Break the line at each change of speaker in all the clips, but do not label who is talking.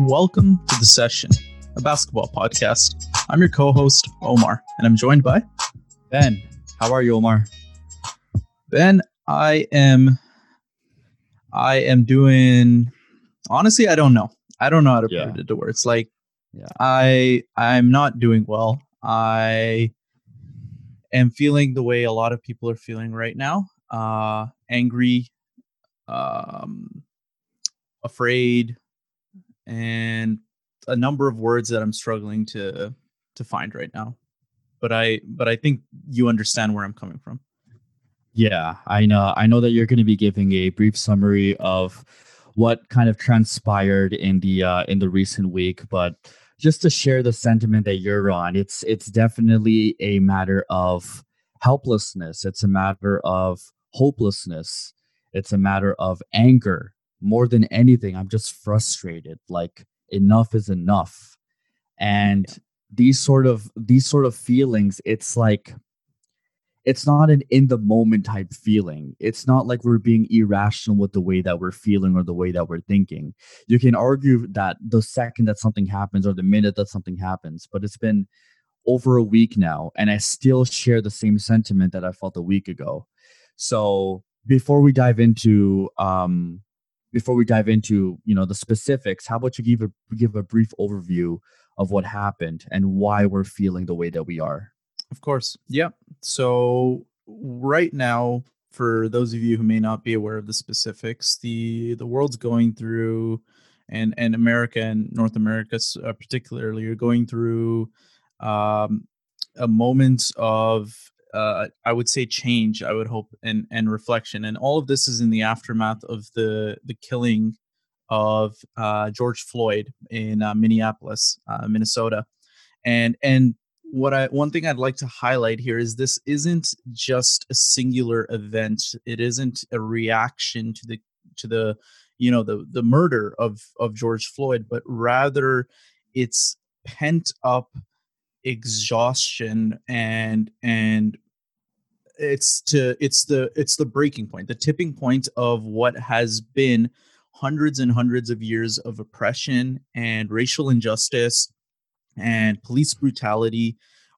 Welcome to the session, a basketball podcast. I'm your co-host Omar, and I'm joined by
Ben. How are you, Omar?
Ben. I am. I am doing. Honestly, I don't know. I don't know how to
Yeah.
put it to words. Like,
Yeah.
I I'm not doing well. I am feeling the way a lot of people are feeling right now. Uh, angry, um, afraid, and a number of words that I'm struggling to to find right now. But I but I think you understand where I'm coming from.
Yeah, I know. I know that you're going to be giving a brief summary of what kind of transpired in the uh, in the recent week, but just to share the sentiment that you're on, it's it's definitely a matter of helplessness. It's a matter of hopelessness. It's a matter of anger. More than anything, I'm just frustrated. Like enough is enough. And these sort of these sort of feelings, it's like it's not an in the moment type feeling. It's not like we're being irrational with the way that we're feeling or the way that we're thinking. You can argue that the second that something happens or the minute that something happens, but it's been over a week now and I still share the same sentiment that I felt a week ago. So before we dive into um before we dive into you know the specifics, how about you give a give a brief overview of what happened and why we're feeling the way that we are?
Of course. Yeah. So right now, for those of you who may not be aware of the specifics, the the world's going through, and and America and North America uh, particularly are going through um, a moment of uh, I would say change. I would hope and and reflection, and all of this is in the aftermath of the the killing of uh, George Floyd in uh, Minneapolis, uh, Minnesota, and and what I one thing I'd like to highlight here is this isn't just a singular event. It isn't a reaction to the to the you know the the murder of of George Floyd, but rather it's pent up exhaustion and and it's to it's the it's the breaking point the tipping point of what has been hundreds and hundreds of years of oppression and racial injustice and police brutality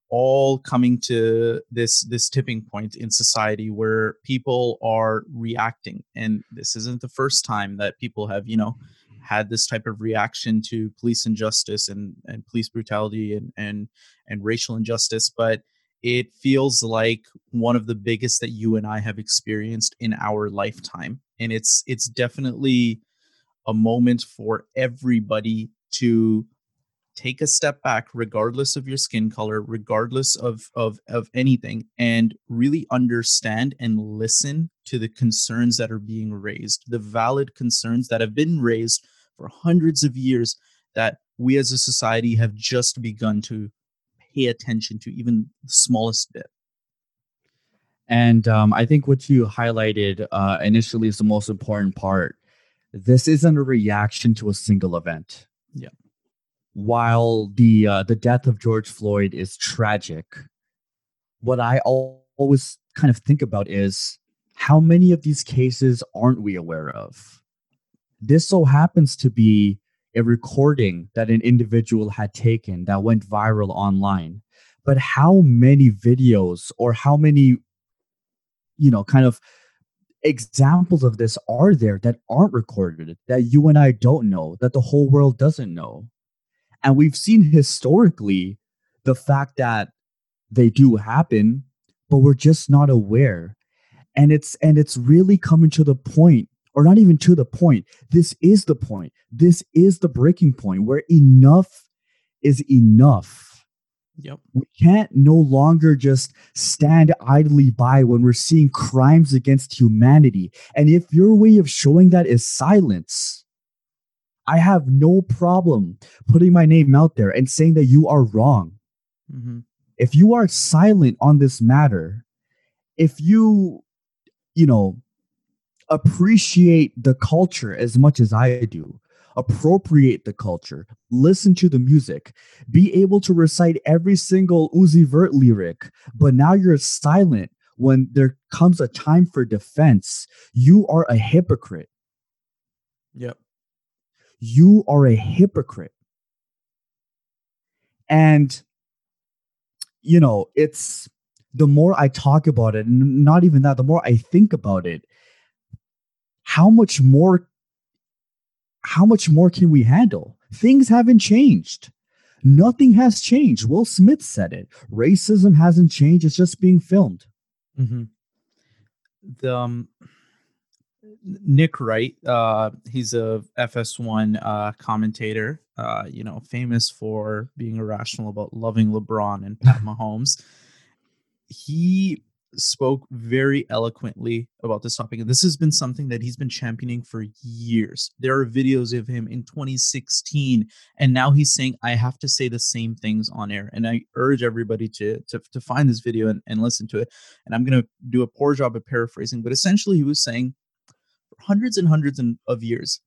all coming to this this tipping point in society where people are reacting. And this isn't the first time that people have you know had this type of reaction to police injustice and and police brutality and and and racial injustice but it feels like one of the biggest that you and I have experienced in our lifetime and it's it's definitely a moment for everybody to take a step back regardless of your skin color regardless of of of anything and really understand and listen to the concerns that are being raised the valid concerns that have been raised for hundreds of years that we as a society have just begun to pay attention to even the smallest bit
And um, I think what you highlighted uh, initially is the most important part. This isn't a reaction to a single event.
Yeah.
While the uh, the death of George Floyd is tragic, what I al- always kind of think about is how many of these cases aren't we aware of? This so happens to be a recording that an individual had taken that went viral online. But how many videos or how many you know kind of examples of this are there that aren't recorded that you and I don't know that the whole world doesn't know and we've seen historically the fact that they do happen but we're just not aware and it's and it's really coming to the point or not even to the point. This is the point. This is the breaking point where enough is enough.
Yep.
We can't no longer just stand idly by when we're seeing crimes against humanity. And if your way of showing that is silence, I have no problem putting my name out there and saying that you are wrong.
hmm
If you are silent on this matter, if you, you know, appreciate the culture as much as I do, appropriate the culture, listen to the music, be able to recite every single Uzi Vert lyric, but now you're silent when there comes a time for defense. You are a hypocrite.
Yep.
you are a hypocrite. And, you know, it's the more I talk about it, and not even that, the more I think about it, how much more how much more can we handle? Things haven't changed. Nothing has changed. Will Smith said it. Racism hasn't changed. It's just being filmed.
Mm-hmm. The um, Nick Wright, uh, he's a FS1 uh, commentator, uh, you know, famous for being irrational about loving LeBron and Pat Mahomes. he spoke very eloquently about this topic. And this has been something that he's been championing for years. There are videos of him in 2016, and now he's saying, I have to say the same things on air. And I urge everybody to, to, to find this video and, and listen to it. And I'm going to do a poor job of paraphrasing, but essentially, he was saying, for hundreds and hundreds of years,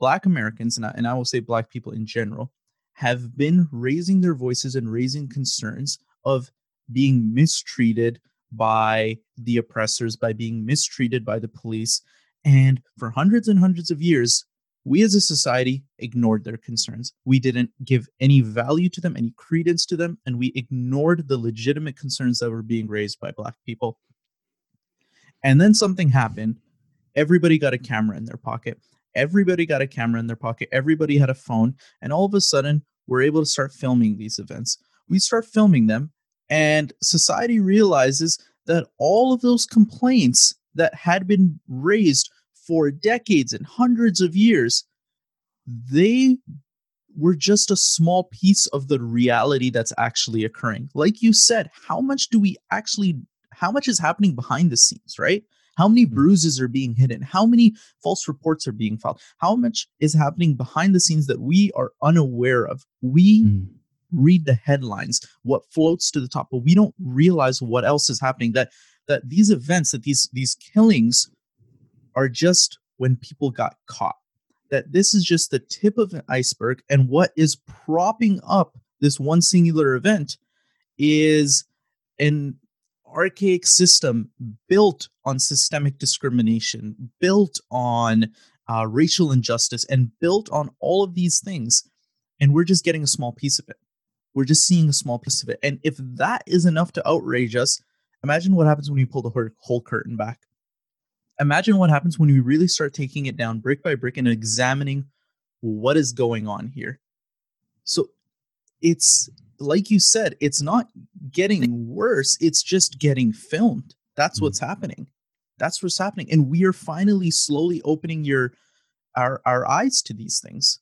Black Americans, and I, and I will say Black people in general, have been raising their voices and raising concerns of being mistreated by the oppressors, by being mistreated by the police. And for hundreds and hundreds of years, we as a society ignored their concerns. We didn't give any value to them, any credence to them, and we ignored the legitimate concerns that were being raised by Black people. And then something happened. Everybody got a camera in their pocket. Everybody got a camera in their pocket. Everybody had a phone. And all of a sudden, we're able to start filming these events. We start filming them, and society realizes that all of those complaints that had been raised for decades and hundreds of years, they were just a small piece of the reality that's actually occurring. Like you said, how much do we actually, how much is happening behind the scenes, right? How many mm. bruises are being hidden? How many false reports are being filed? How much is happening behind the scenes that we are unaware of? We mm read the headlines, what floats to the top, but we don't realize what else is happening. That that these events, that these these killings, are just when people got caught. That this is just the tip of an iceberg, and what is propping up this one singular event is an archaic system built on systemic discrimination, built on uh, racial injustice, and built on all of these things. And we're just getting a small piece of it. We're just seeing a small piece of it. And if that is enough to outrage us, imagine what happens when you pull the whole curtain back. Imagine what happens when we really start taking it down brick by brick and examining what is going on here. So it's like you said, it's not getting worse, it's just getting filmed. That's what's mm-hmm. happening. That's what's happening. And we are finally slowly opening your our our eyes to these things.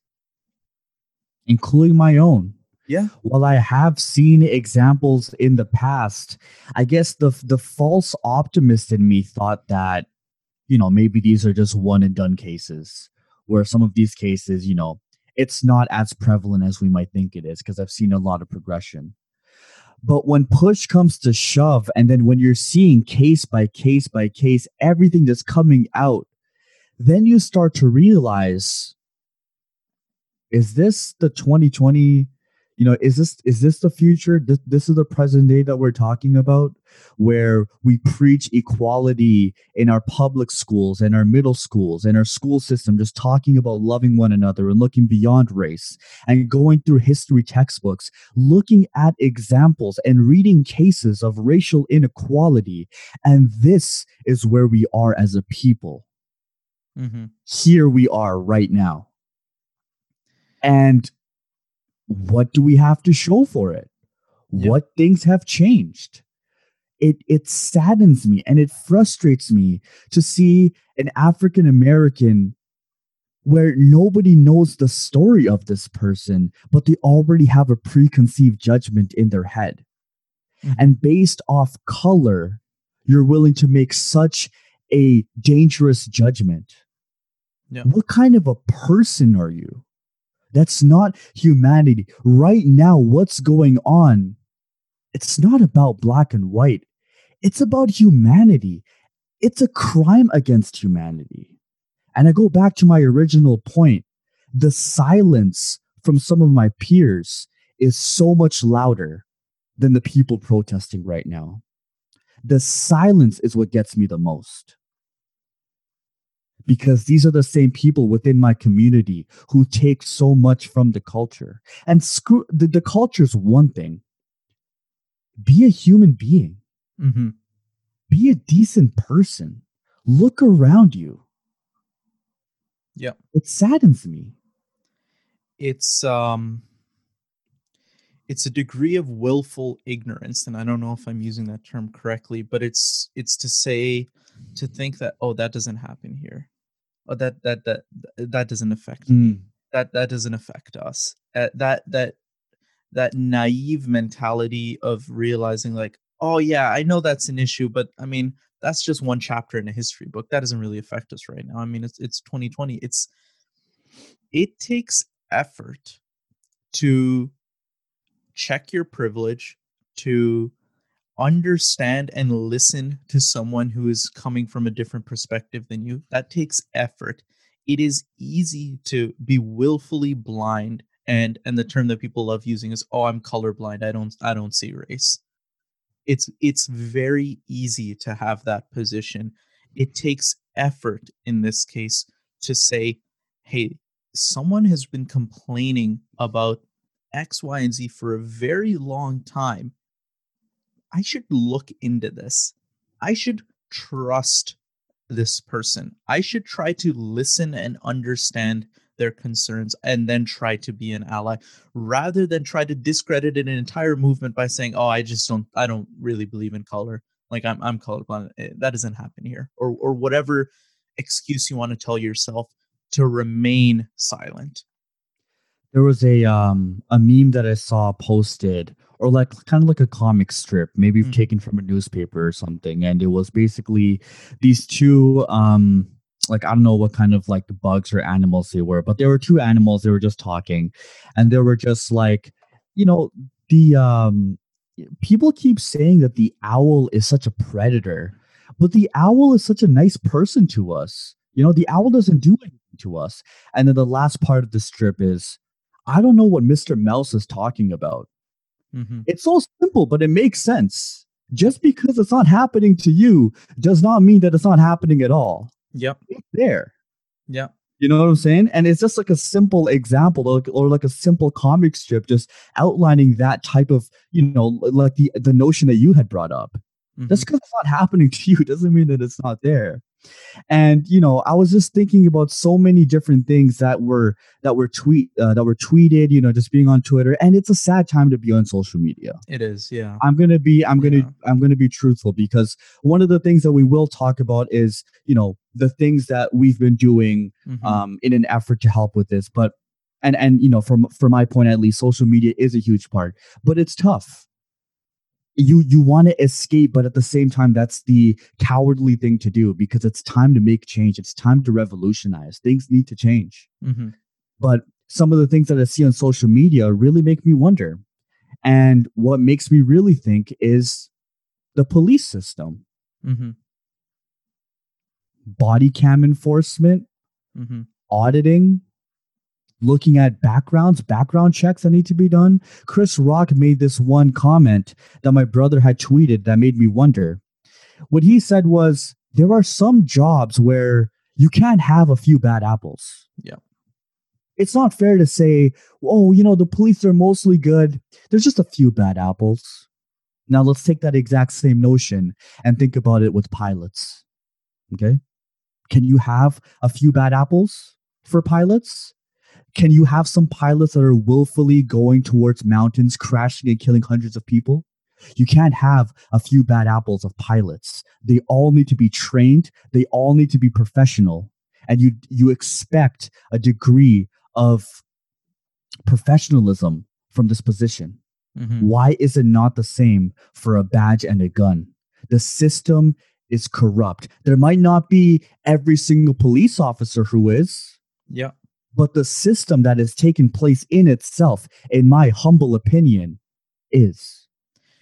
Including my own.
Yeah.
While I have seen examples in the past, I guess the the false optimist in me thought that, you know, maybe these are just one and done cases, where some of these cases, you know, it's not as prevalent as we might think it is, because I've seen a lot of progression. But when push comes to shove, and then when you're seeing case by case by case, everything that's coming out, then you start to realize is this the 2020 you know is this is this the future? This, this is the present day that we're talking about where we preach equality in our public schools and our middle schools and our school system just talking about loving one another and looking beyond race and going through history textbooks looking at examples and reading cases of racial inequality. And this is where we are as a people. Mm-hmm. here we are right now. And what do we have to show for it? Yep. What things have changed? It it saddens me and it frustrates me to see an African American where nobody knows the story of this person, but they already have a preconceived judgment in their head. Mm-hmm. And based off color, you're willing to make such a dangerous judgment. Yeah. What kind of a person are you? That's not humanity. Right now, what's going on? It's not about black and white. It's about humanity. It's a crime against humanity. And I go back to my original point. The silence from some of my peers is so much louder than the people protesting right now. The silence is what gets me the most. Because these are the same people within my community who take so much from the culture. And screw the, the culture is one thing. Be a human being.
Mm-hmm.
Be a decent person. Look around you.
Yeah.
It saddens me.
It's um it's a degree of willful ignorance and i don't know if i'm using that term correctly but it's it's to say to think that oh that doesn't happen here oh that that that that doesn't affect me.
Mm.
that that doesn't affect us. Uh, that that that naive mentality of realizing like oh yeah i know that's an issue but i mean that's just one chapter in a history book. That doesn't really affect us right now. I mean it's it's 2020 it's it takes effort to check your privilege to understand and listen to someone who is coming from a different perspective than you that takes effort. It is easy to be willfully blind and and the term that people love using is oh i'm colorblind. I don't i don't see race. It's it's very easy to have that position. It takes effort in this case to say hey someone has been complaining about x y and z for a very long time i should look into this. I should trust this person. I should try to listen and understand their concerns and then try to be an ally rather than try to discredit an entire movement by saying oh i just don't i don't really believe in color. Like i'm i'm colorblind. Eh, that doesn't happen here. Or or whatever excuse you want to tell yourself to remain silent
there was a um a meme that I saw posted or like kind of like a comic strip, maybe
Mhm.
taken from a newspaper or something, and it was basically these two um like I don't know what kind of like bugs or animals they were, but there were two animals. They were just talking, and they were just like, you know, the um people keep saying that the owl is such a predator, but the owl is such a nice person to us. You know, the owl doesn't do anything to us. And then the last part of the strip is I don't know what Mr. Mouse is talking about.
hmm
It's so simple, but it makes sense. Just because it's not happening to you does not mean that it's not happening at all.
yep
It's there.
yep
You know what I'm saying? And it's just like a simple example or, or like a simple comic strip just outlining that type of, you know, like the the notion that you had brought up.
mhm.
Just because it's not happening to you doesn't mean that it's not there. And you know, I was just thinking about so many different things that were that were tweet uh, that were tweeted. You know, just being on Twitter, and it's a sad time to be on social media.
it is yeah
I'm gonna be I'm gonna
Yeah.
I'm gonna be truthful because one of the things that we will talk about is you know the things that we've been doing
Mhm.
um, in an effort to help with this. But and and you know from from my point at least, social media is a huge part, but it's tough. You you want to escape, but at the same time, that's the cowardly thing to do because it's time to make change. It's time to revolutionize. Things need to change.
Mhm.
But some of the things that I see on social media really make me wonder. And what makes me really think is the police system,
Mhm.
body cam enforcement,
Mhm.
auditing, looking at backgrounds, background checks that need to be done. Chris Rock made this one comment that my brother had tweeted that made me wonder. What he said was there are some jobs where you can't have a few bad apples.
Yeah.
It's not fair to say, oh, you know, the police are mostly good. There's just a few bad apples. Now let's take that exact same notion and think about it with pilots. Okay. Can you have a few bad apples for pilots? Can you have some pilots that are willfully going towards mountains, crashing and killing hundreds of people? You can't have a few bad apples of pilots. They all need to be trained. They all need to be professional. And you you expect a degree of professionalism from this position.
Mhm.
Why is it not the same for a badge and a gun? The system is corrupt. There might not be every single police officer who is,
yeah
but the system that has taken place in itself, in my humble opinion, is.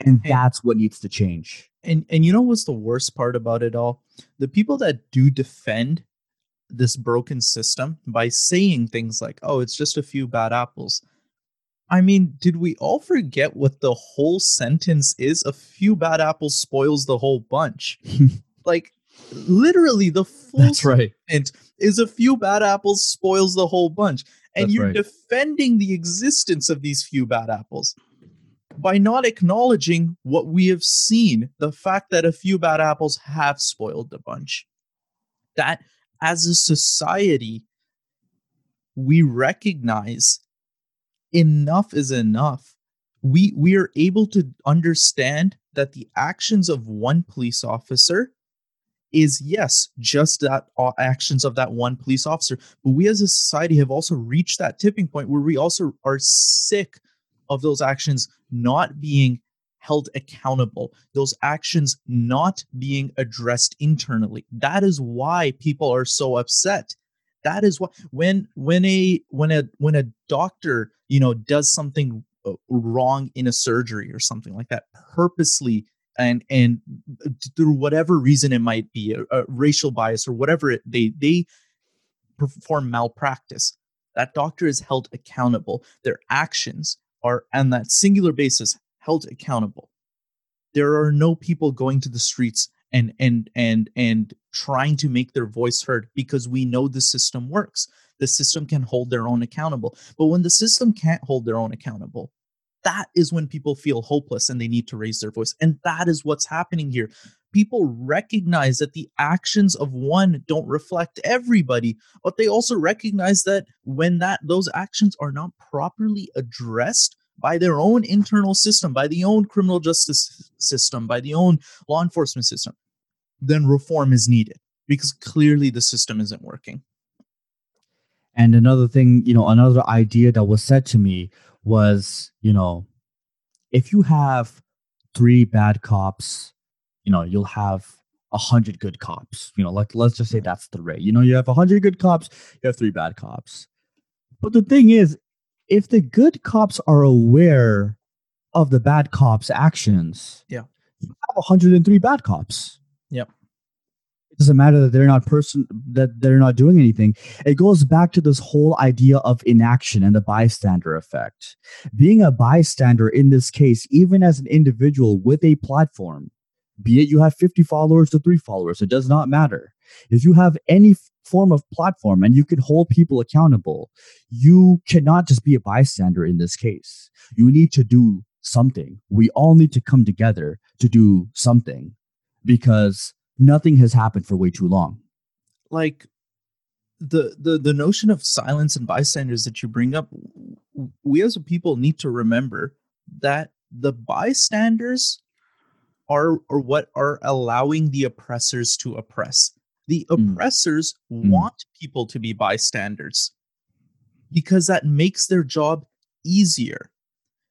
And that's what needs to change.
And and you know what's the worst part about it all? The people that do defend this broken system by saying things like, "Oh, it's just a few bad apples." I mean, did we all forget what the whole sentence is? A few bad apples spoils the whole bunch. like literally the full
That's right.
statement is a few bad apples spoils the whole bunch and
That's
you're
right.
defending the existence of these few bad apples by not acknowledging what we have seen the fact that a few bad apples have spoiled the bunch that as a society we recognize enough is enough we we are able to understand that the actions of one police officer is yes just that uh, actions of that one police officer. But we as a society have also reached that tipping point where we also are sick of those actions not being held accountable those actions not being addressed internally. That is why people are so upset. That is why when when a when a when a doctor you know does something uh, wrong in a surgery or something like that purposely and and uh, through whatever reason it might be a, a racial bias or whatever it, they they perform malpractice that doctor is held accountable. Their actions are on that singular basis held accountable. There are no people going to the streets and and and and trying to make their voice heard because we know the system works. The system can hold their own accountable. But when the system can't hold their own accountable that is when people feel hopeless and they need to raise their voice and that is what's happening here. People recognize that the actions of one don't reflect everybody but they also recognize that when that those actions are not properly addressed by their own internal system by the own criminal justice system by the own law enforcement system then reform is needed because clearly the system isn't working.
And another thing, you know, another idea that was said to me was, you know, if you have three bad cops, you know, you'll have a hundred good cops. You know, like let's just say that's the rate. You know, you have a hundred good cops, you have three bad cops. But the thing is, if the good cops are aware of the bad cops' actions,
Yeah.
you have 103 bad cops.
Yep.
It doesn't matter that they're not person that they're not doing anything. It goes back to this whole idea of inaction and the bystander effect. Being a bystander in this case, even as an individual with a platform, be it you have 50 followers or three followers, it does not matter. If you have any form of platform and you can hold people accountable, you cannot just be a bystander in this case. You need to do something. We all need to come together to do something because nothing has happened for way too long.
like the the the notion of silence and bystanders that you bring up we as a people need to remember that the bystanders are or what are allowing the oppressors to oppress the
Mm.
oppressors
Mm.
want people to be bystanders because that makes their job easier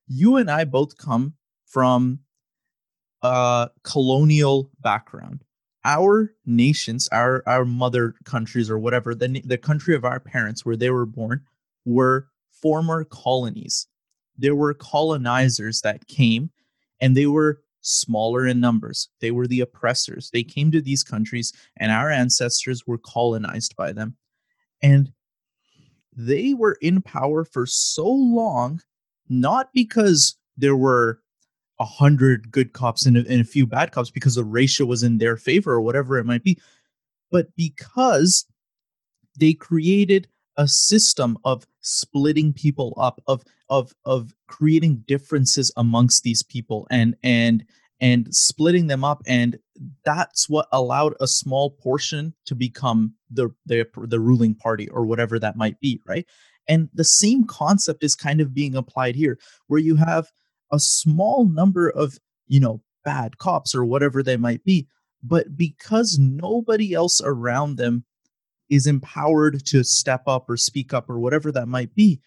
you and i both come from a colonial background our nations, our our mother countries or whatever, the the country of our parents where they were born were former colonies. There were colonizers that came and they were smaller in numbers. They were the oppressors. They came to these countries and our ancestors were colonized by them. And they were in power for so long not because there were a hundred good cops and a, and a few bad cops because the ratio was in their favor or whatever it might be, but because they created a system of splitting people up, of of of creating differences amongst these people and and and splitting them up, and that's what allowed a small portion to become the the the ruling party or whatever that might be, right? And the same concept is kind of being applied here, where you have a small number of you know bad cops or whatever they might be but because nobody else around them is empowered to step up or speak up or whatever that might be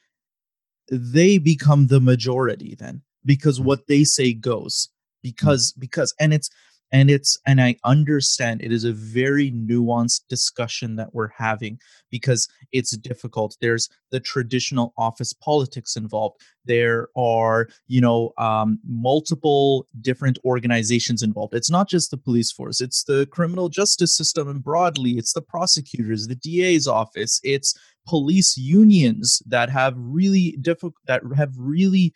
they become the majority then because hmm. what they say goes. Hmm. Because because and it's and it's and i understand it is a very nuanced discussion that we're having because it's difficult. There's the traditional office politics involved. There are you know um, multiple different organizations involved. It's not just the police force. It's the criminal justice system and broadly. It's the prosecutors the da's office. It's police unions that have really difficult that have really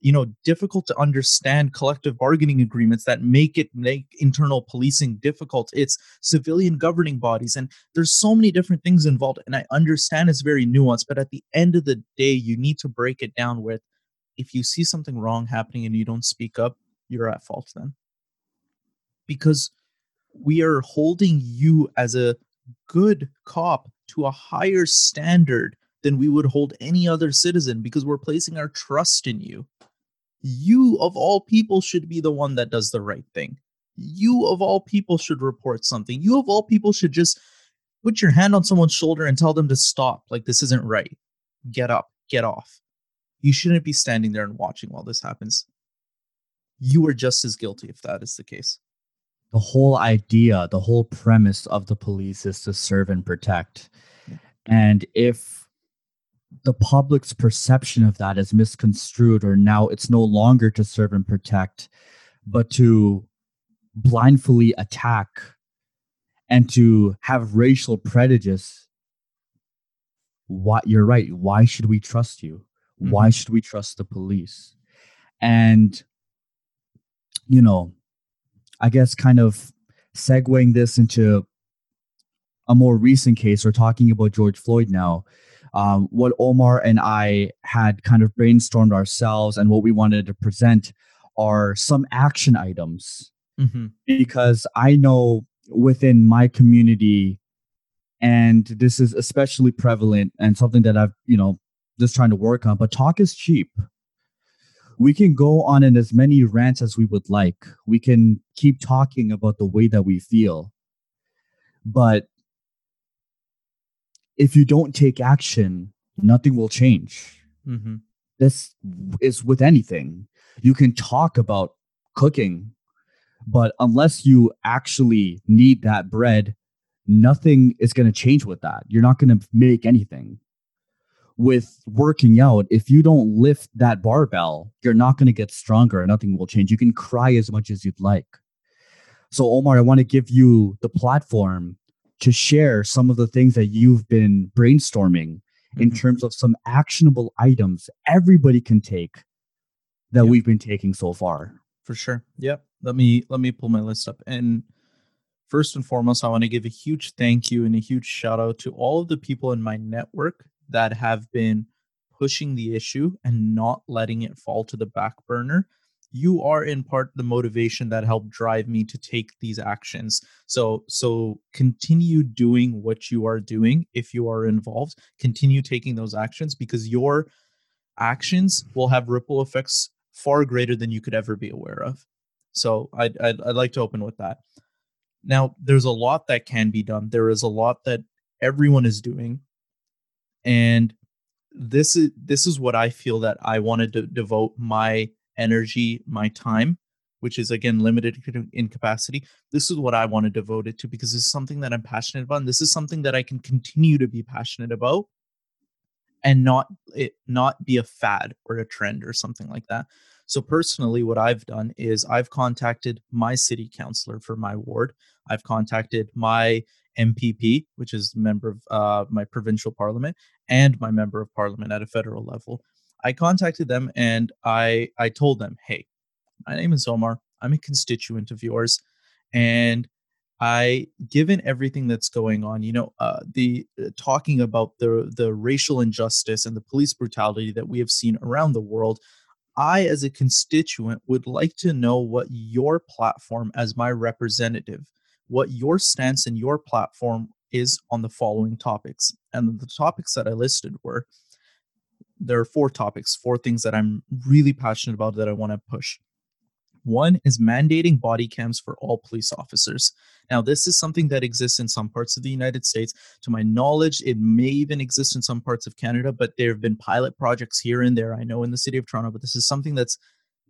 you know difficult to understand collective bargaining agreements that make it make internal policing difficult. It's civilian governing bodies and there's so many different things involved and i understand it's very nuanced but at the end of the day you need to break it down with if you see something wrong happening and you don't speak up you're at fault then. Because we are holding you as a good cop to a higher standard than we would hold any other citizen because we're placing our trust in you you of all people should be the one that does the right thing. You of all people should report something. You of all people should just put your hand on someone's shoulder and tell them to stop. Like, this isn't right. Get up, get off. You shouldn't be standing there and watching while this happens. You are just as guilty if that is the case.
The whole idea, the whole premise of the police is to serve and protect. And if the public's perception of that is misconstrued or now it's no longer to serve and protect but to blindly attack and to have racial prejudice. What you're right. Why should we trust you? Mm-hmm. why should we trust the police? And you know i guess kind of segueing this into a more recent case we're talking about george floyd now um, what Omar and I had kind of brainstormed ourselves and what we wanted to present are some action items. Mm-hmm. Because I know within my community, and this is especially prevalent and something that I've, you know, just trying to work on, but talk is cheap. We can go on in as many rants as we would like. We can keep talking about the way that we feel. But if you don't take action, nothing will change. Mm-hmm. This is with anything. You can talk about cooking, but unless you actually knead that bread, nothing is going to change with that. You're not going to make anything. With working out, if you don't lift that barbell, you're not going to get stronger and nothing will change. You can cry as much as you'd like. So, Omar, I want to give you the platform to share some of the things that you've been brainstorming mm-hmm. in terms of some actionable items everybody can take that yep. we've been taking so far.
For sure. Yep. Let me let me pull my list up. And first and foremost, I want to give a huge thank you and a huge shout out to all of the people in my network that have been pushing the issue and not letting it fall to the back burner you are in part the motivation that helped drive me to take these actions. So so continue doing what you are doing if you are involved. Continue taking those actions because your actions will have ripple effects far greater than you could ever be aware of. So i'd, I'd, I'd like to open with that. Now there's a lot that can be done. There is a lot that everyone is doing. And this is this is what i feel that i wanted to devote my energy, my time, which is again limited in capacity. This is what I want to devote it to because is something that I'm passionate about. And this is something that I can continue to be passionate about and not it not be a fad or a trend or something like that. So personally, what I've done is I've contacted my city councilor for my ward. I've contacted my MPP, which is member of uh, my provincial parliament, and my member of parliament at a federal level. I contacted them and I I told them, "Hey, my name is Omar. I'm a constituent of yours, and I, given everything that's going on, you know, uh, the uh, talking about the the racial injustice and the police brutality that we have seen around the world, I, as a constituent, would like to know what your platform, as my representative, what your stance and your platform is on the following topics. And the topics that I listed were there are four topics, four things that I'm really passionate about that I want to push. One is mandating body cams for all police officers. Now, this is something that exists in some parts of the United States. To my knowledge, it may even exist in some parts of Canada, but there have been pilot projects here and there, I know, in the city of Toronto, but this is something that's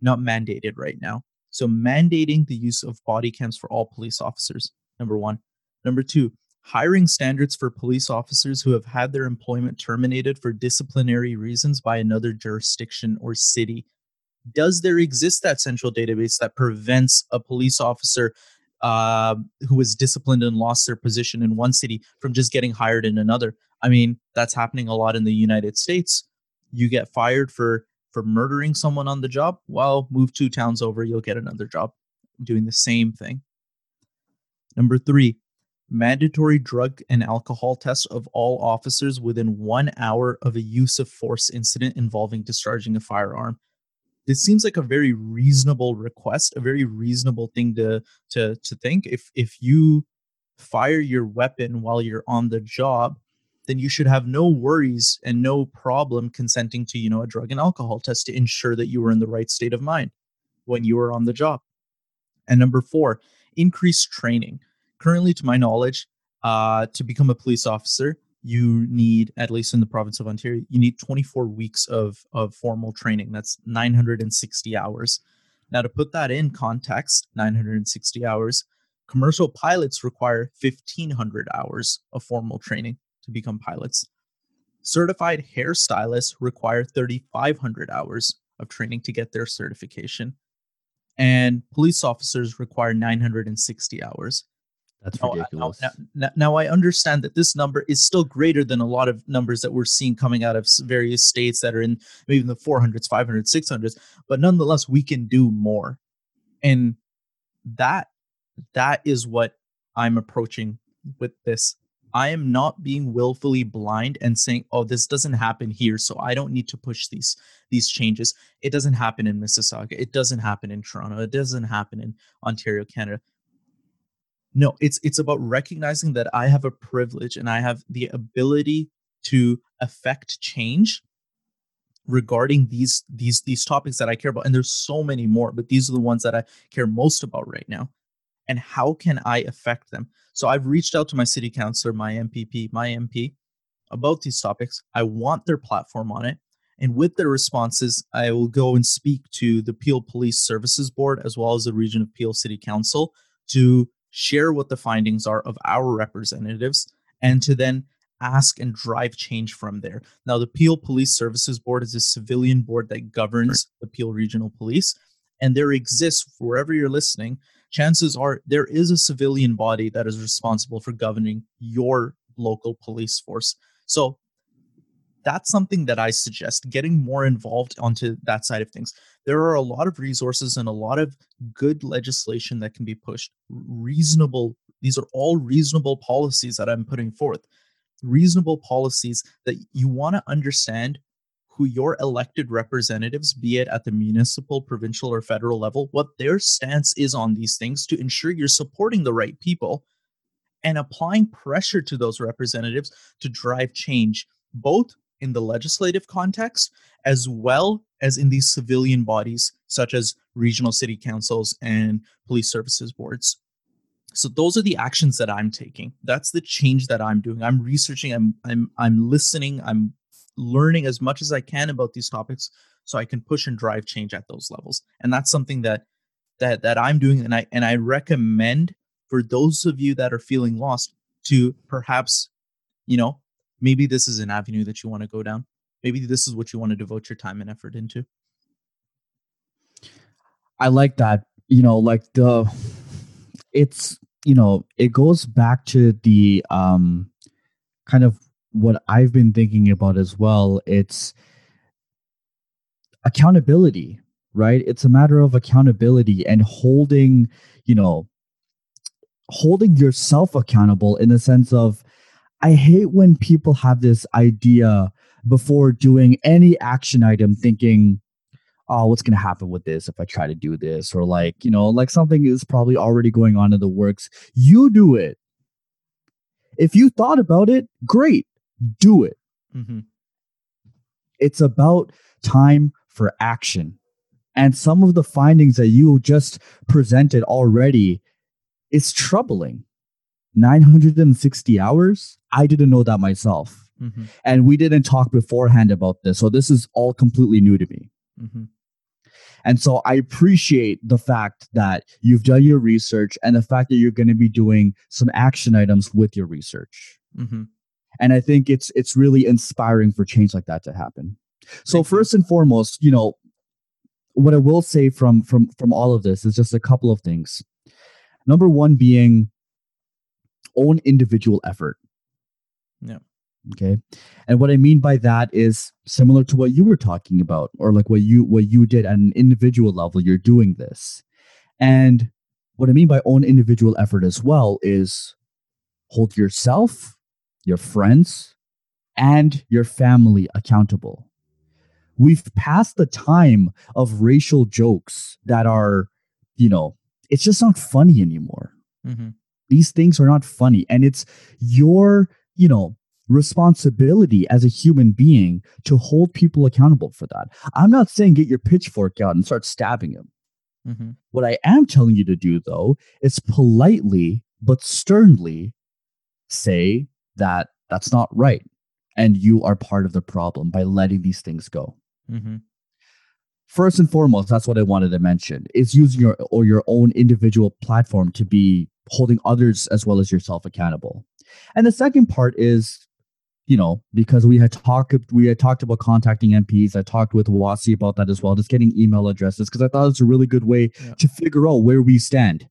not mandated right now. So, mandating the use of body cams for all police officers, number one. Number two, hiring standards for police officers who have had their employment terminated for disciplinary reasons by another jurisdiction or city. Does there exist that central database that prevents a police officer uh, who was disciplined and lost their position in one city from just getting hired in another? I mean, that's happening a lot in the United States. You get fired for for murdering someone on the job, well, move two towns over, you'll get another job doing the same thing. Number three, mandatory drug and alcohol tests of all officers within one hour of a use of force incident involving discharging a firearm. This seems like a very reasonable request, a very reasonable thing to to to think. If if you fire your weapon while you're on the job, then you should have no worries and no problem consenting to, you know, a drug and alcohol test to ensure that you were in the right state of mind when you were on the job. And number four, increased training. Currently, to my knowledge, uh, to become a police officer, you need, at least in the province of Ontario, you need 24 weeks of, of formal training. That's 960 hours. Now, to put that in context, 960 hours, commercial pilots require 1,500 hours of formal training to become pilots. Certified hairstylists require 3,500 hours of training to get their certification. And police officers require 960 hours.
That's
Now,
ridiculous.
Now, now, now, I understand that this number is still greater than a lot of numbers that we're seeing coming out of various states that are in maybe in the 400s, 500s, 600s, but nonetheless, we can do more. And that that is what I'm approaching with this. I am not being willfully blind and saying, "Oh, this doesn't happen here, so I don't need to push these these changes." It doesn't happen in Mississauga. It doesn't happen in Toronto. It doesn't happen in Ontario, Canada no it's it's about recognizing that i have a privilege and i have the ability to affect change regarding these these these topics that i care about and there's so many more but these are the ones that i care most about right now. And how can i affect them? So i've reached out to my city councilor my mpp my mp about these topics. I want their platform on it. And with their responses i will go and speak to the peel police services board as well as the region of peel city council to share what the findings are of our representatives, and to then ask and drive change from there. Now, the Peel Police Services Board is a civilian board that governs the Peel Regional Police, and there exists, wherever you're listening, chances are there is a civilian body that is responsible for governing your local police force. So that's something that I suggest getting more involved onto that side of things. There are a lot of resources and a lot of good legislation that can be pushed. Reasonable, these are all reasonable policies that I'm putting forth. Reasonable policies that you want to understand who your elected representatives, be it at the municipal, provincial, or federal level, what their stance is on these things to ensure you're supporting the right people and applying pressure to those representatives to drive change, both in the legislative context as well as in these civilian bodies such as regional city councils and police services boards. So those are the actions that I'm taking. That's the change that I'm doing. I'm researching, I'm I'm I'm listening, I'm learning as much as I can about these topics so I can push and drive change at those levels. And that's something that that that I'm doing and I and I recommend for those of you that are feeling lost to perhaps you know maybe this is an avenue that you want to go down maybe this is what you want to devote your time and effort into
I like that. You know, like the it's you know, it goes back to the um kind of what I've been thinking about as well. It's accountability, right? It's a matter of accountability and holding, you know, holding yourself accountable in the sense of I hate when people have this idea before doing any action item thinking oh, what's going to happen with this if I try to do this? Or like, you know, like something is probably already going on in the works. You do it. If you thought about it, great, do it.
mm-hmm.
It's about time for action. And some of the findings that you just presented already is troubling. 960 hours? I didn't know that myself.
Mm-hmm.
And we didn't talk beforehand about this. So this is all completely new to me.
Mm-hmm.
And so I appreciate the fact that you've done your research and the fact that you're going to be doing some action items with your research.
Mm-hmm.
And I think it's it's really inspiring for change like that to happen. So
Thank you.
first and foremost, you know, what I will say from from from all of this is just a couple of things. Number one being own individual effort.
Yeah.
Okay. And what I mean by that is similar to what you were talking about, or like what you what you did at an individual level, you're doing this. And what I mean by own individual effort as well is hold yourself, your friends, and your family accountable. We've passed the time of racial jokes that are, you know, it's just not funny anymore. Mm-hmm. These things are not funny. And it's your, you know, responsibility as a human being to hold people accountable for that. I'm not saying get your pitchfork out and start stabbing him. Mm-hmm. What I am telling you to do, though, is politely but sternly say that that's not right. And you are part of the problem by letting these things go. Mm-hmm. First and foremost, that's what I wanted to mention is using your or your own individual platform to be holding others as well as yourself accountable. And the second part is you know, because we had talked we had talked about contacting MPs. I talked with Wasi about that as well, just getting email addresses because I thought it's a really good way yeah. to figure out where we stand.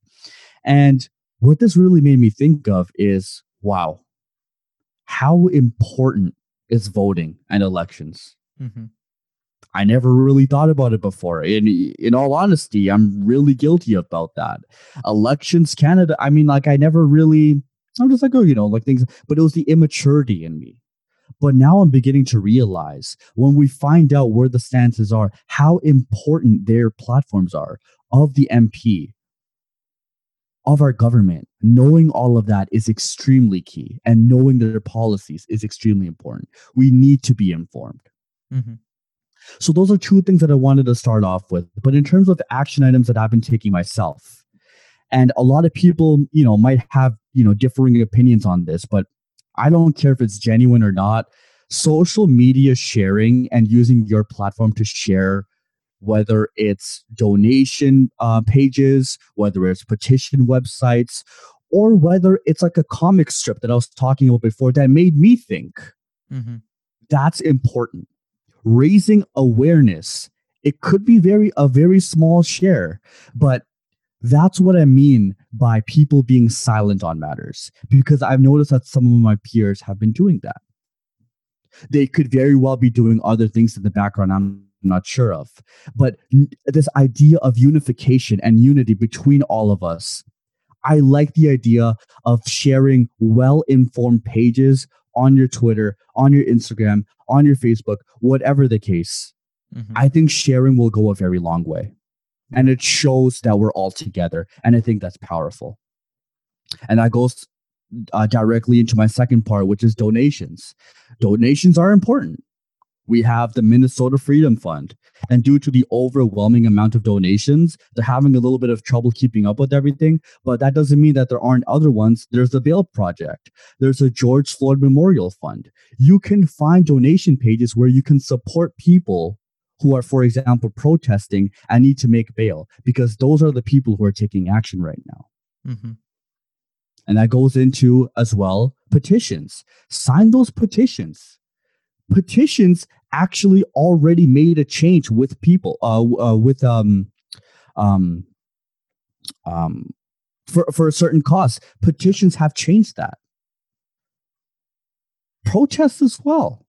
And what this really made me think of is wow, how important is voting and elections? Mm-hmm. I never really thought about it before. In in all honesty, I'm really guilty about that. Elections Canada, I mean, like I never really I'm just like, oh, you know, like things, but it was the immaturity in me. But now I'm beginning to realize when we find out where the stances are, how important their platforms are of the MP, of our government. Knowing all of that is extremely key, and knowing their policies is extremely important. We need to be informed. Mm-hmm. So, those are two things that I wanted to start off with. But in terms of action items that I've been taking myself, and a lot of people, you know, might have, you know, differing opinions on this, but I don't care if it's genuine or not. Social media sharing and using your platform to share, whether it's donation uh, pages, whether it's petition websites, or whether it's like a comic strip that I was talking about before that made me think. Mm-hmm. That's important. Raising awareness. It could be very a very small share, but that's what I mean by people being silent on matters, because I've noticed that some of my peers have been doing that. They could very well be doing other things in the background. I'm not sure of. But this idea of unification and unity between all of us, I like the idea of sharing well informed pages on your Twitter, on your Instagram, on your Facebook, whatever the case. Mm-hmm. I think sharing will go a very long way and it shows that we're all together and i think that's powerful and that goes uh, directly into my second part which is donations donations are important we have the minnesota freedom fund and due to the overwhelming amount of donations they're having a little bit of trouble keeping up with everything but that doesn't mean that there aren't other ones there's the bail project there's a george floyd memorial fund you can find donation pages where you can support people who are, for example, protesting and need to make bail because those are the people who are taking action right now. Mm-hmm. And that goes into as well petitions. Sign those petitions. Petitions actually already made a change with people, uh, uh with um, um, um, for for a certain cause. Petitions have changed that. Protests as well.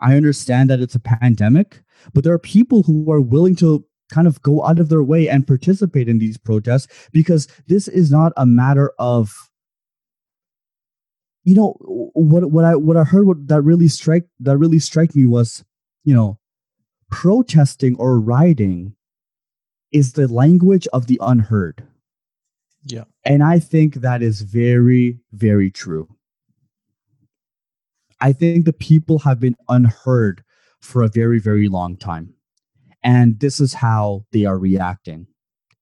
I understand that it's a pandemic, but there are people who are willing to kind of go out of their way and participate in these protests because this is not a matter of you know what what I what I heard what that really strike that really strike me was you know protesting or rioting is the language of the unheard.
Yeah.
And I think that is very very true. I think the people have been unheard for a very, very long time. And this is how they are reacting.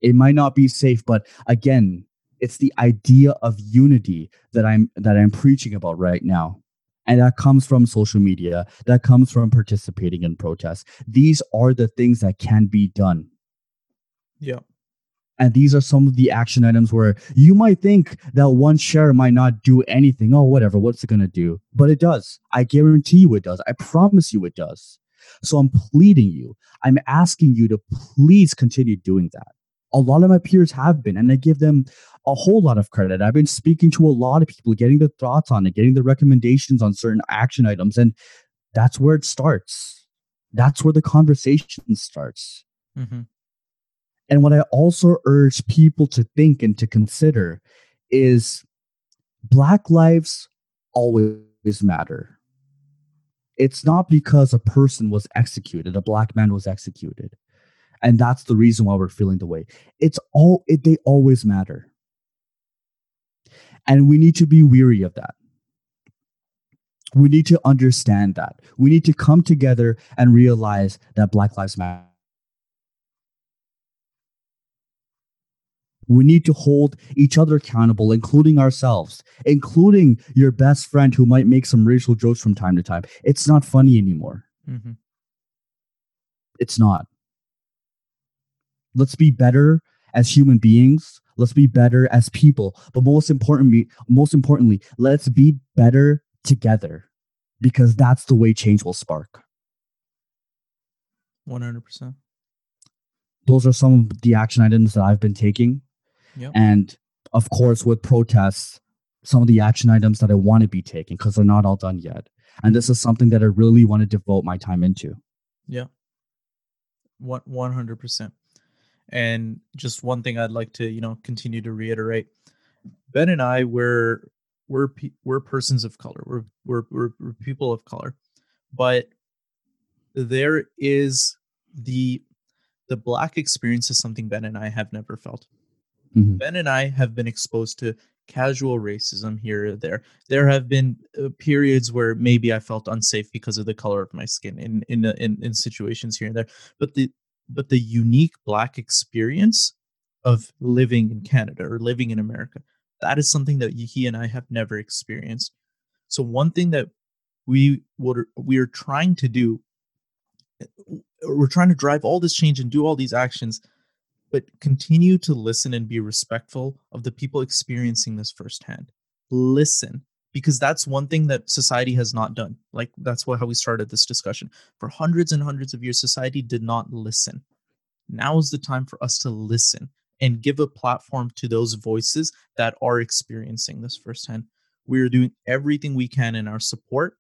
It might not be safe, but again, it's the idea of unity that I'm that I'm preaching about right now. And that comes from social media, that comes from participating in protests. These are the things that can be done.
Yeah.
And these are some of the action items where you might think that one share might not do anything. Oh, whatever. What's it going to do? But it does. I guarantee you it does. I promise you it does. So I'm pleading you. I'm asking you to please continue doing that. A lot of my peers have been, and I give them a whole lot of credit. I've been speaking to a lot of people, getting their thoughts on it, getting the recommendations on certain action items, and that's where it starts. That's where the conversation starts. Mm-hmm. And what I also urge people to think and to consider is Black lives always matter. It's not because a person was executed, a black man was executed. And that's the reason why we're feeling the way. It's all it, they always matter. And we need to be weary of that. We need to understand that. We need to come together and realize that Black Lives Matter. We need to hold each other accountable, including ourselves, including your best friend who might make some racial jokes from time to time. It's not funny anymore. Mm-hmm. It's not. Let's be better as human beings. Let's be better as people. But most importantly, most importantly, let's be better together because that's the way change will spark.
100%.
Those are some of the action items that I've been taking Yep. And of course, with protests, some of the action items that I want to be taking because they're not all done yet. And this is something that I really want to devote my time into.
Yeah. One one hundred percent. And just one thing I'd like to, you know, continue to reiterate. Ben and I we're we're we're persons of color. We're we're we're, we're people of color. But there is the the black experience is something Ben and I have never felt. Mm-hmm. Ben and I have been exposed to casual racism here or there. There have been uh, periods where maybe I felt unsafe because of the color of my skin in in in, in situations here and there. But the but the unique black experience of living in Canada or living in America, that is something that he and I have never experienced. So one thing that we would we are trying to do uh, we're trying to drive all this change and do all these actions but continue to listen and be respectful of the people experiencing this firsthand. Listen, because that's one thing that society has not done. Like that's what how we started this discussion. For hundreds and hundreds of years, society did not listen. Now is the time for us to listen and give a platform to those voices that are experiencing this firsthand. We are doing everything we can in our support,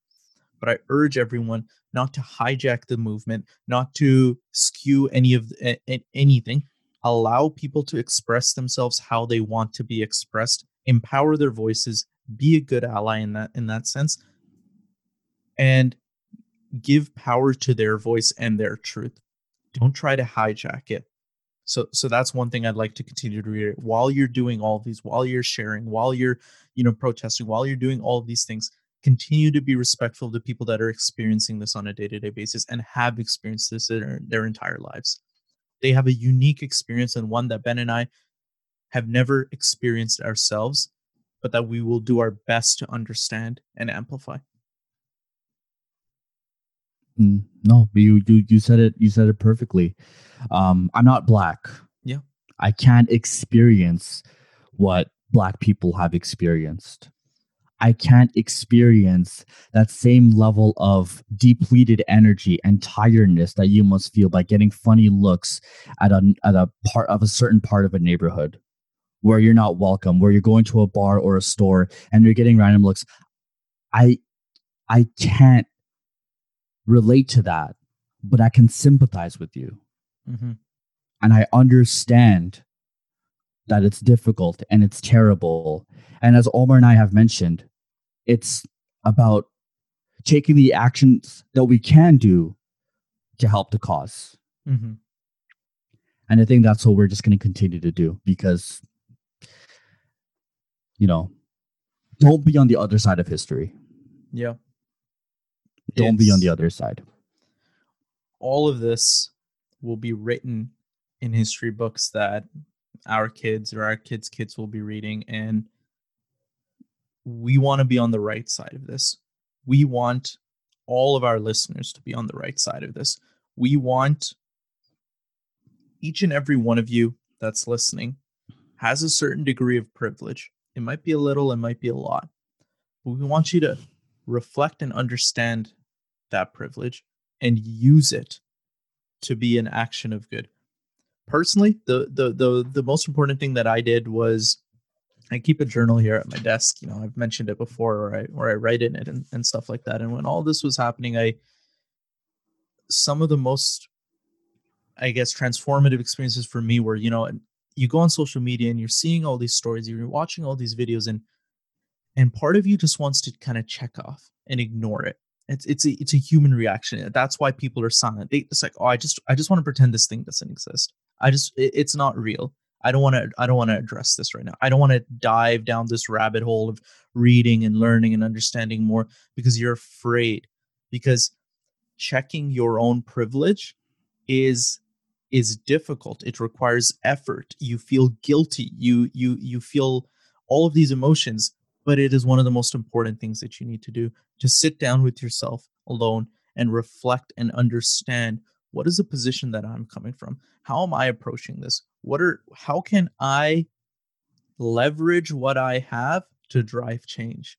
but I urge everyone not to hijack the movement, not to skew any of the, anything, allow people to express themselves how they want to be expressed empower their voices be a good ally in that in that sense and give power to their voice and their truth. Don't try to hijack it. So so that's one thing i'd like to continue to read while you're doing all these while you're sharing while you're you know protesting while you're doing all these things continue to be respectful to people that are experiencing this on a day-to-day basis and have experienced this in their, their entire lives. They have a unique experience and one that Ben and I have never experienced ourselves, but that we will do our best to understand and amplify.
Mm, no, you you you said it you said it perfectly. Um, I'm not black.
Yeah,
I can't experience what black people have experienced. I can't experience that same level of depleted energy and tiredness that you must feel by getting funny looks at a at a part of a certain part of a neighborhood where you're not welcome, where you're going to a bar or a store and you're getting random looks. I I can't relate to that, but I can sympathize with you. Mm-hmm. And I understand that it's difficult and it's terrible. And as Omar and I have mentioned, it's about taking the actions that we can do to help the because mm-hmm. And I think that's what we're just going to continue to do because, you know, don't be on the other side of history.
Yeah.
Don't it's, be on the other side.
All of this will be written in history books that our kids or our kids' kids will be reading. And we want to be on the right side of this. We want all of our listeners to be on the right side of this. We want each and every one of you that's listening has a certain degree of privilege. It might be a little, it might be a lot. But we want you to reflect and understand that privilege and use it to be an action of good. personally, the the the the most important thing that I did was I keep a journal here at my desk. You know, I've mentioned it before, or I or I write in it and, and stuff like that. And when all this was happening, I some of the most I guess transformative experiences for me were, you know, you go on social media and you're seeing all these stories, you're watching all these videos, and and part of you just wants to kind of check off and ignore it. It's it's a it's a human reaction. That's why people are silent. It's like, oh, I just I just want to pretend this thing doesn't exist. I just it, it's not real. I don't want to I don't want to address this right now. I don't want to dive down this rabbit hole of reading and learning and understanding more because you're afraid because checking your own privilege is is difficult it requires effort you feel guilty you you you feel all of these emotions but it is one of the most important things that you need to do to sit down with yourself alone and reflect and understand what is the position that i'm coming from? How am i approaching this? What are how can i leverage what i have to drive change?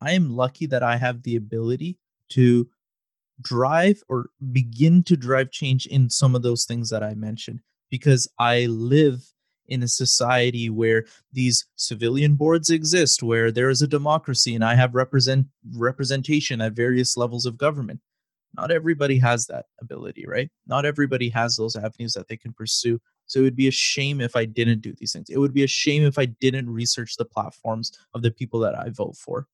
I am lucky that i have the ability to drive or begin to drive change in some of those things that I mentioned because I live in a society where these civilian boards exist where there is a democracy and I have represent representation at various levels of government. Not everybody has that ability, right? Not everybody has those avenues that they can pursue. So it would be a shame if I didn't do these things. It would be a shame if I didn't research the platforms of the people that I vote for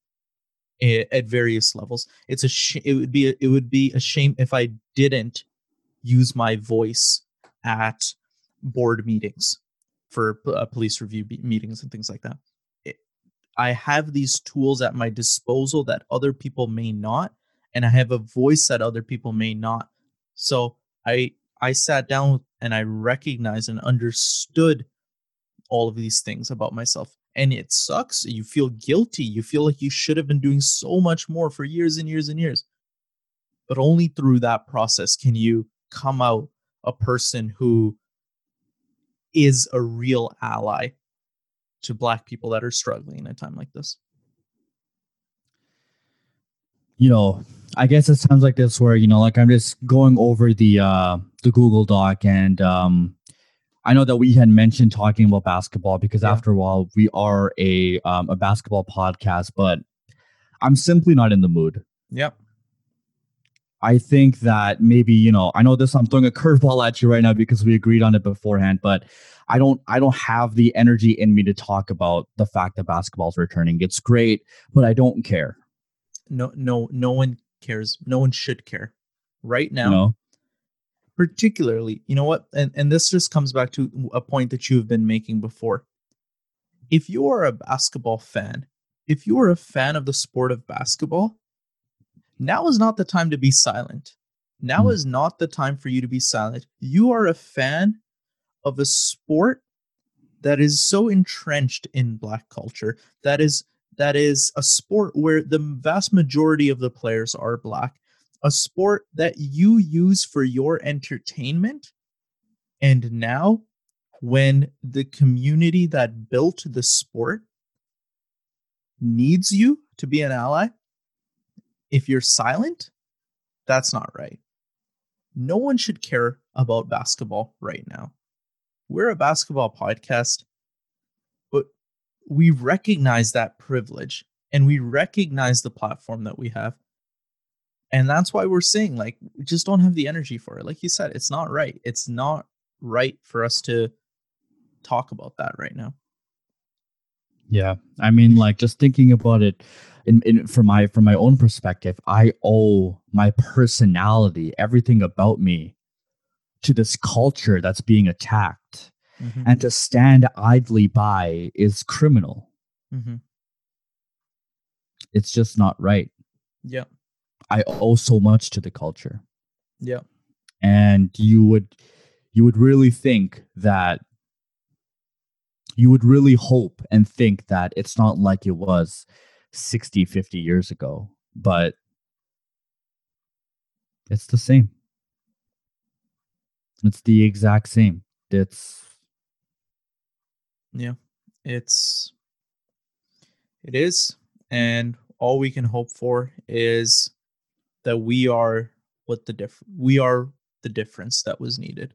at various levels. It's a sh- it would be a, it would be a shame if I didn't use my voice at board meetings for uh, police review meetings and things like that. I have these tools at my disposal that other people may not, and I have a voice that other people may not. So I I sat down and I recognized and understood all of these things about myself and it sucks. You feel guilty. You feel like you should have been doing so much more for years and years and years. But only through that process can you come out a person who is a real ally to black people that are struggling in a time like this.
You know, I guess it sounds like this where, you know, like I'm just going over the uh the Google Doc and um I know that we had mentioned talking about basketball because yeah. after a while we are a um, a basketball podcast, but I'm simply not in the mood.
Yep.
I think that maybe you know I know this I'm throwing a curveball at you right now because we agreed on it beforehand, but I don't I don't have the energy in me to talk about the fact that basketball's returning. It's great, but I don't care.
No, no, no one cares. No one should care. Right now, no particularly you know what? And, and this just comes back to a point that you've been making before. If you are a basketball fan if you are a fan of the sport of basketball now is not the time to be silent. Now mm. is not the time for you to be silent. You are a fan of a sport that is so entrenched in black culture that is that is a sport where the vast majority of the players are black a sport that you use for your entertainment. And now, when the community that built the sport needs you to be an ally, if you're silent, that's not right. No one should care about basketball right now. We're a basketball podcast, but we recognize that privilege and we recognize the platform that we have and that's why we're saying like we just don't have the energy for it. Like you said it's not right. It's not right for us to talk about that right now.
Yeah. I mean like just thinking about it in, in from my from my own perspective i owe my personality everything about me to this culture that's being attacked. Mm-hmm. and to stand idly by is criminal. Mm-hmm. it's just not right.
Yeah
I owe so much to the culture.
Yeah.
And you would you would really think that you would really hope and think that it's not like it was 60 50 years ago but it's the same it's the exact same it's
yeah it's it is and all we can hope for is that we are what the diff we are the difference that was needed.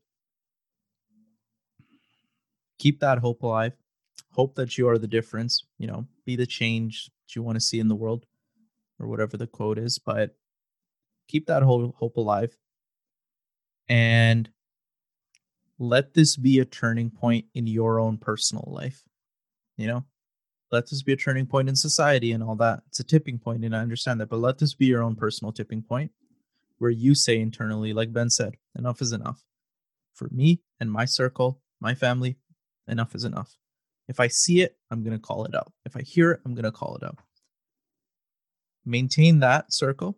keep that hope alive. Hope that you are the difference, you know, be the change that you want to see in the world or whatever the quote is, but keep that whole hope alive. And let this be a turning point in your own personal life. You know, let this be a turning point in society and all that. It's a tipping point, and I understand that, but let this be your own personal tipping point where you say internally, like Ben said, enough is enough. For me and my circle, my family, enough is enough. If I see it, I'm going to call it out. If I hear it, I'm going to call it out. Maintain that circle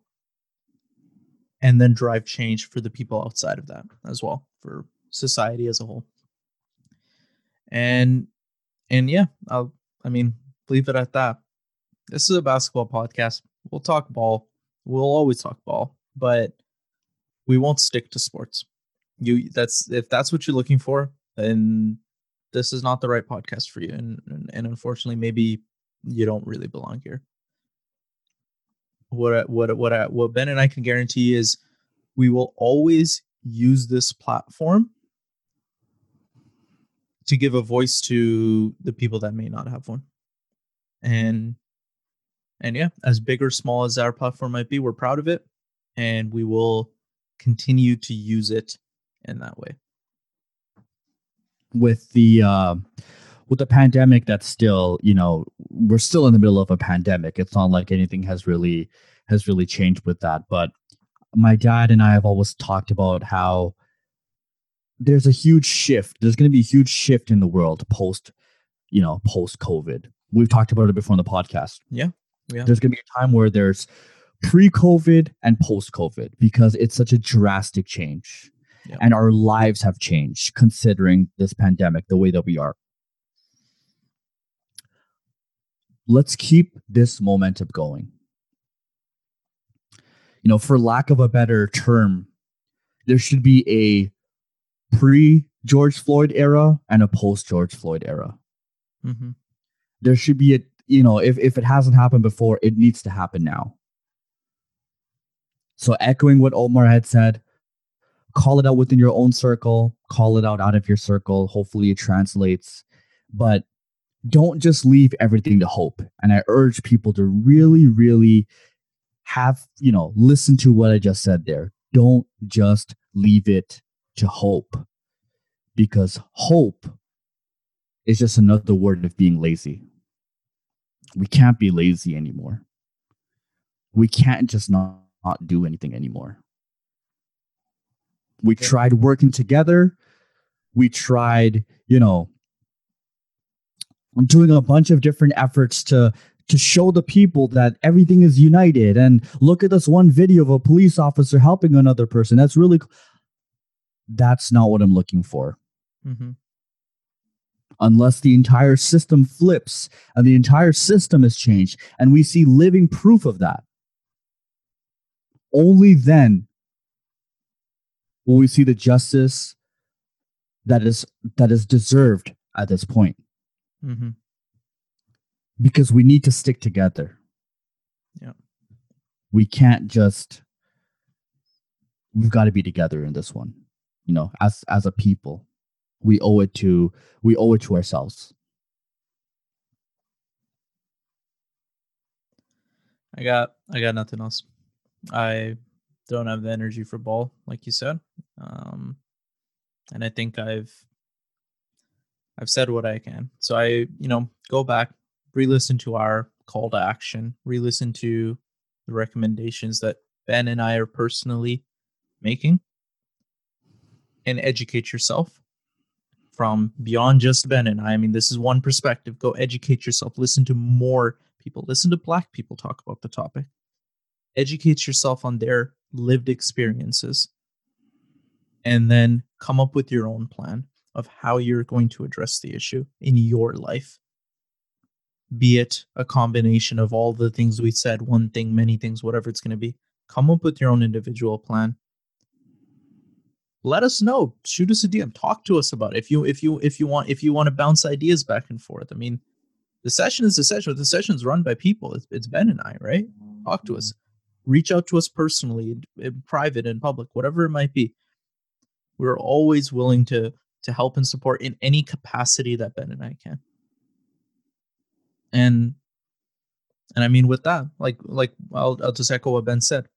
and then drive change for the people outside of that as well, for society as a whole. And and yeah, I'll I mean, leave it at that. This is a basketball podcast. We'll talk ball. We'll always talk ball, but we won't stick to sports. You that's if that's what you're looking for, then this is not the right podcast for you. And and, and unfortunately, maybe you don't really belong here. What what what what Ben and I can guarantee is we will always use this platform to give a voice to the people that may not have one. And and yeah, as big or small as our platform might be, we're proud of it and we will continue to use it in that way.
With the uh with the pandemic that's still, you know, we're still in the middle of a pandemic. It's not like anything has really has really changed with that, but my dad and I have always talked about how there's a huge shift. There's going to be a huge shift in the world post, you know, post COVID. We've talked about it before on the podcast.
Yeah. Yeah.
There's going to be a time where there's pre COVID and post COVID because it's such a drastic change. And our lives have changed considering this pandemic, the way that we are. Let's keep this momentum going. You know, for lack of a better term, there should be a pre George Floyd era and a post George Floyd era. Mm-hmm. There should be a, you know, if, if it hasn't happened before, it needs to happen now. So, echoing what Omar had said, call it out within your own circle, call it out out of your circle. Hopefully, it translates. But don't just leave everything to hope. And I urge people to really, really have, you know, listen to what I just said there. Don't just leave it to hope because hope is just another word of being lazy. We can't be lazy anymore. We can't just not, not do anything anymore. We tried working together. We tried, you know, doing a bunch of different efforts to to show the people that everything is united and look at this one video of a police officer helping another person that's really that's not what I'm looking for. Mm-hmm. Unless the entire system flips and the entire system has changed, and we see living proof of that, only then will we see the justice that is that is deserved at this point. Mm-hmm. Because we need to stick together.
Yeah,
we can't just. We've got to be together in this one you know as as a people we owe it to we owe it to ourselves.
I got i got nothing else. I don't have the energy for ball like you said. Um and i think i've i've said what i can. So i you know go back re-listen to our call to action re-listen to the recommendations that ben and i are personally making and educate yourself from beyond just Ben and I. I mean, this is one perspective. Go educate yourself. Listen to more people. Listen to Black people talk about the topic. Educate yourself on their lived experiences. And then come up with your own plan of how you're going to address the issue in your life. Be it a combination of all the things we said, one thing, many things, whatever it's going to be. Come up with your own individual plan let us know. Shoot us a dm talk to us about it. If you if you if you want if you want to bounce ideas back and forth. I mean the session is a session. The session's run by people. It's, it's ben and i right? Talk to us. Reach out to us personally in, in private and public whatever it might be. We're always willing to to help and support in any capacity that Ben and I can. And and I mean with that, like like I'll, I'll just echo what Ben said.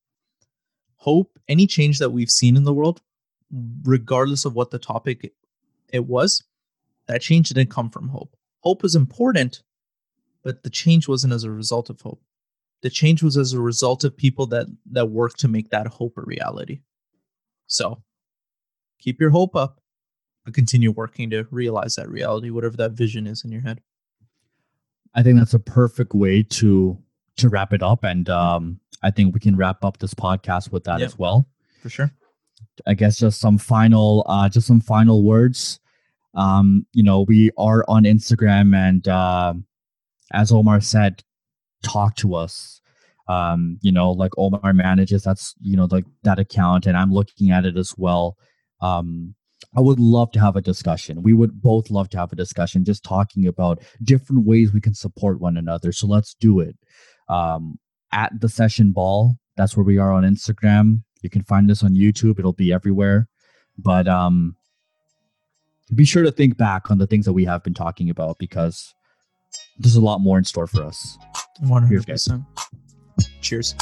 Hope any change that we've seen in the world, regardless of what the topic it was, that change didn't come from hope. Hope was important, but the change wasn't as a result of hope. The change was as a result of people that that worked to make that hope a reality. So keep your hope up, but continue working to realize that reality, whatever that vision is in your head.
I think that's a perfect way to to wrap it up, and um, I think we can wrap up this podcast with that yep. as well.
For sure.
I guess just some final, uh, just some final words. Um, you know, we are on Instagram, and uh, as Omar said, talk to us. Um, you know, like Omar manages that's you know like that account, and I'm looking at it as well. Um, I would love to have a discussion. We would both love to have a discussion, just talking about different ways we can support one another. So let's do it. Um, at the session ball, that's where we are on Instagram. You can find us on YouTube. It'll be everywhere. But um, be sure to think back on the things that we have been talking about because there's a lot more in store for us.
100%. Cheers.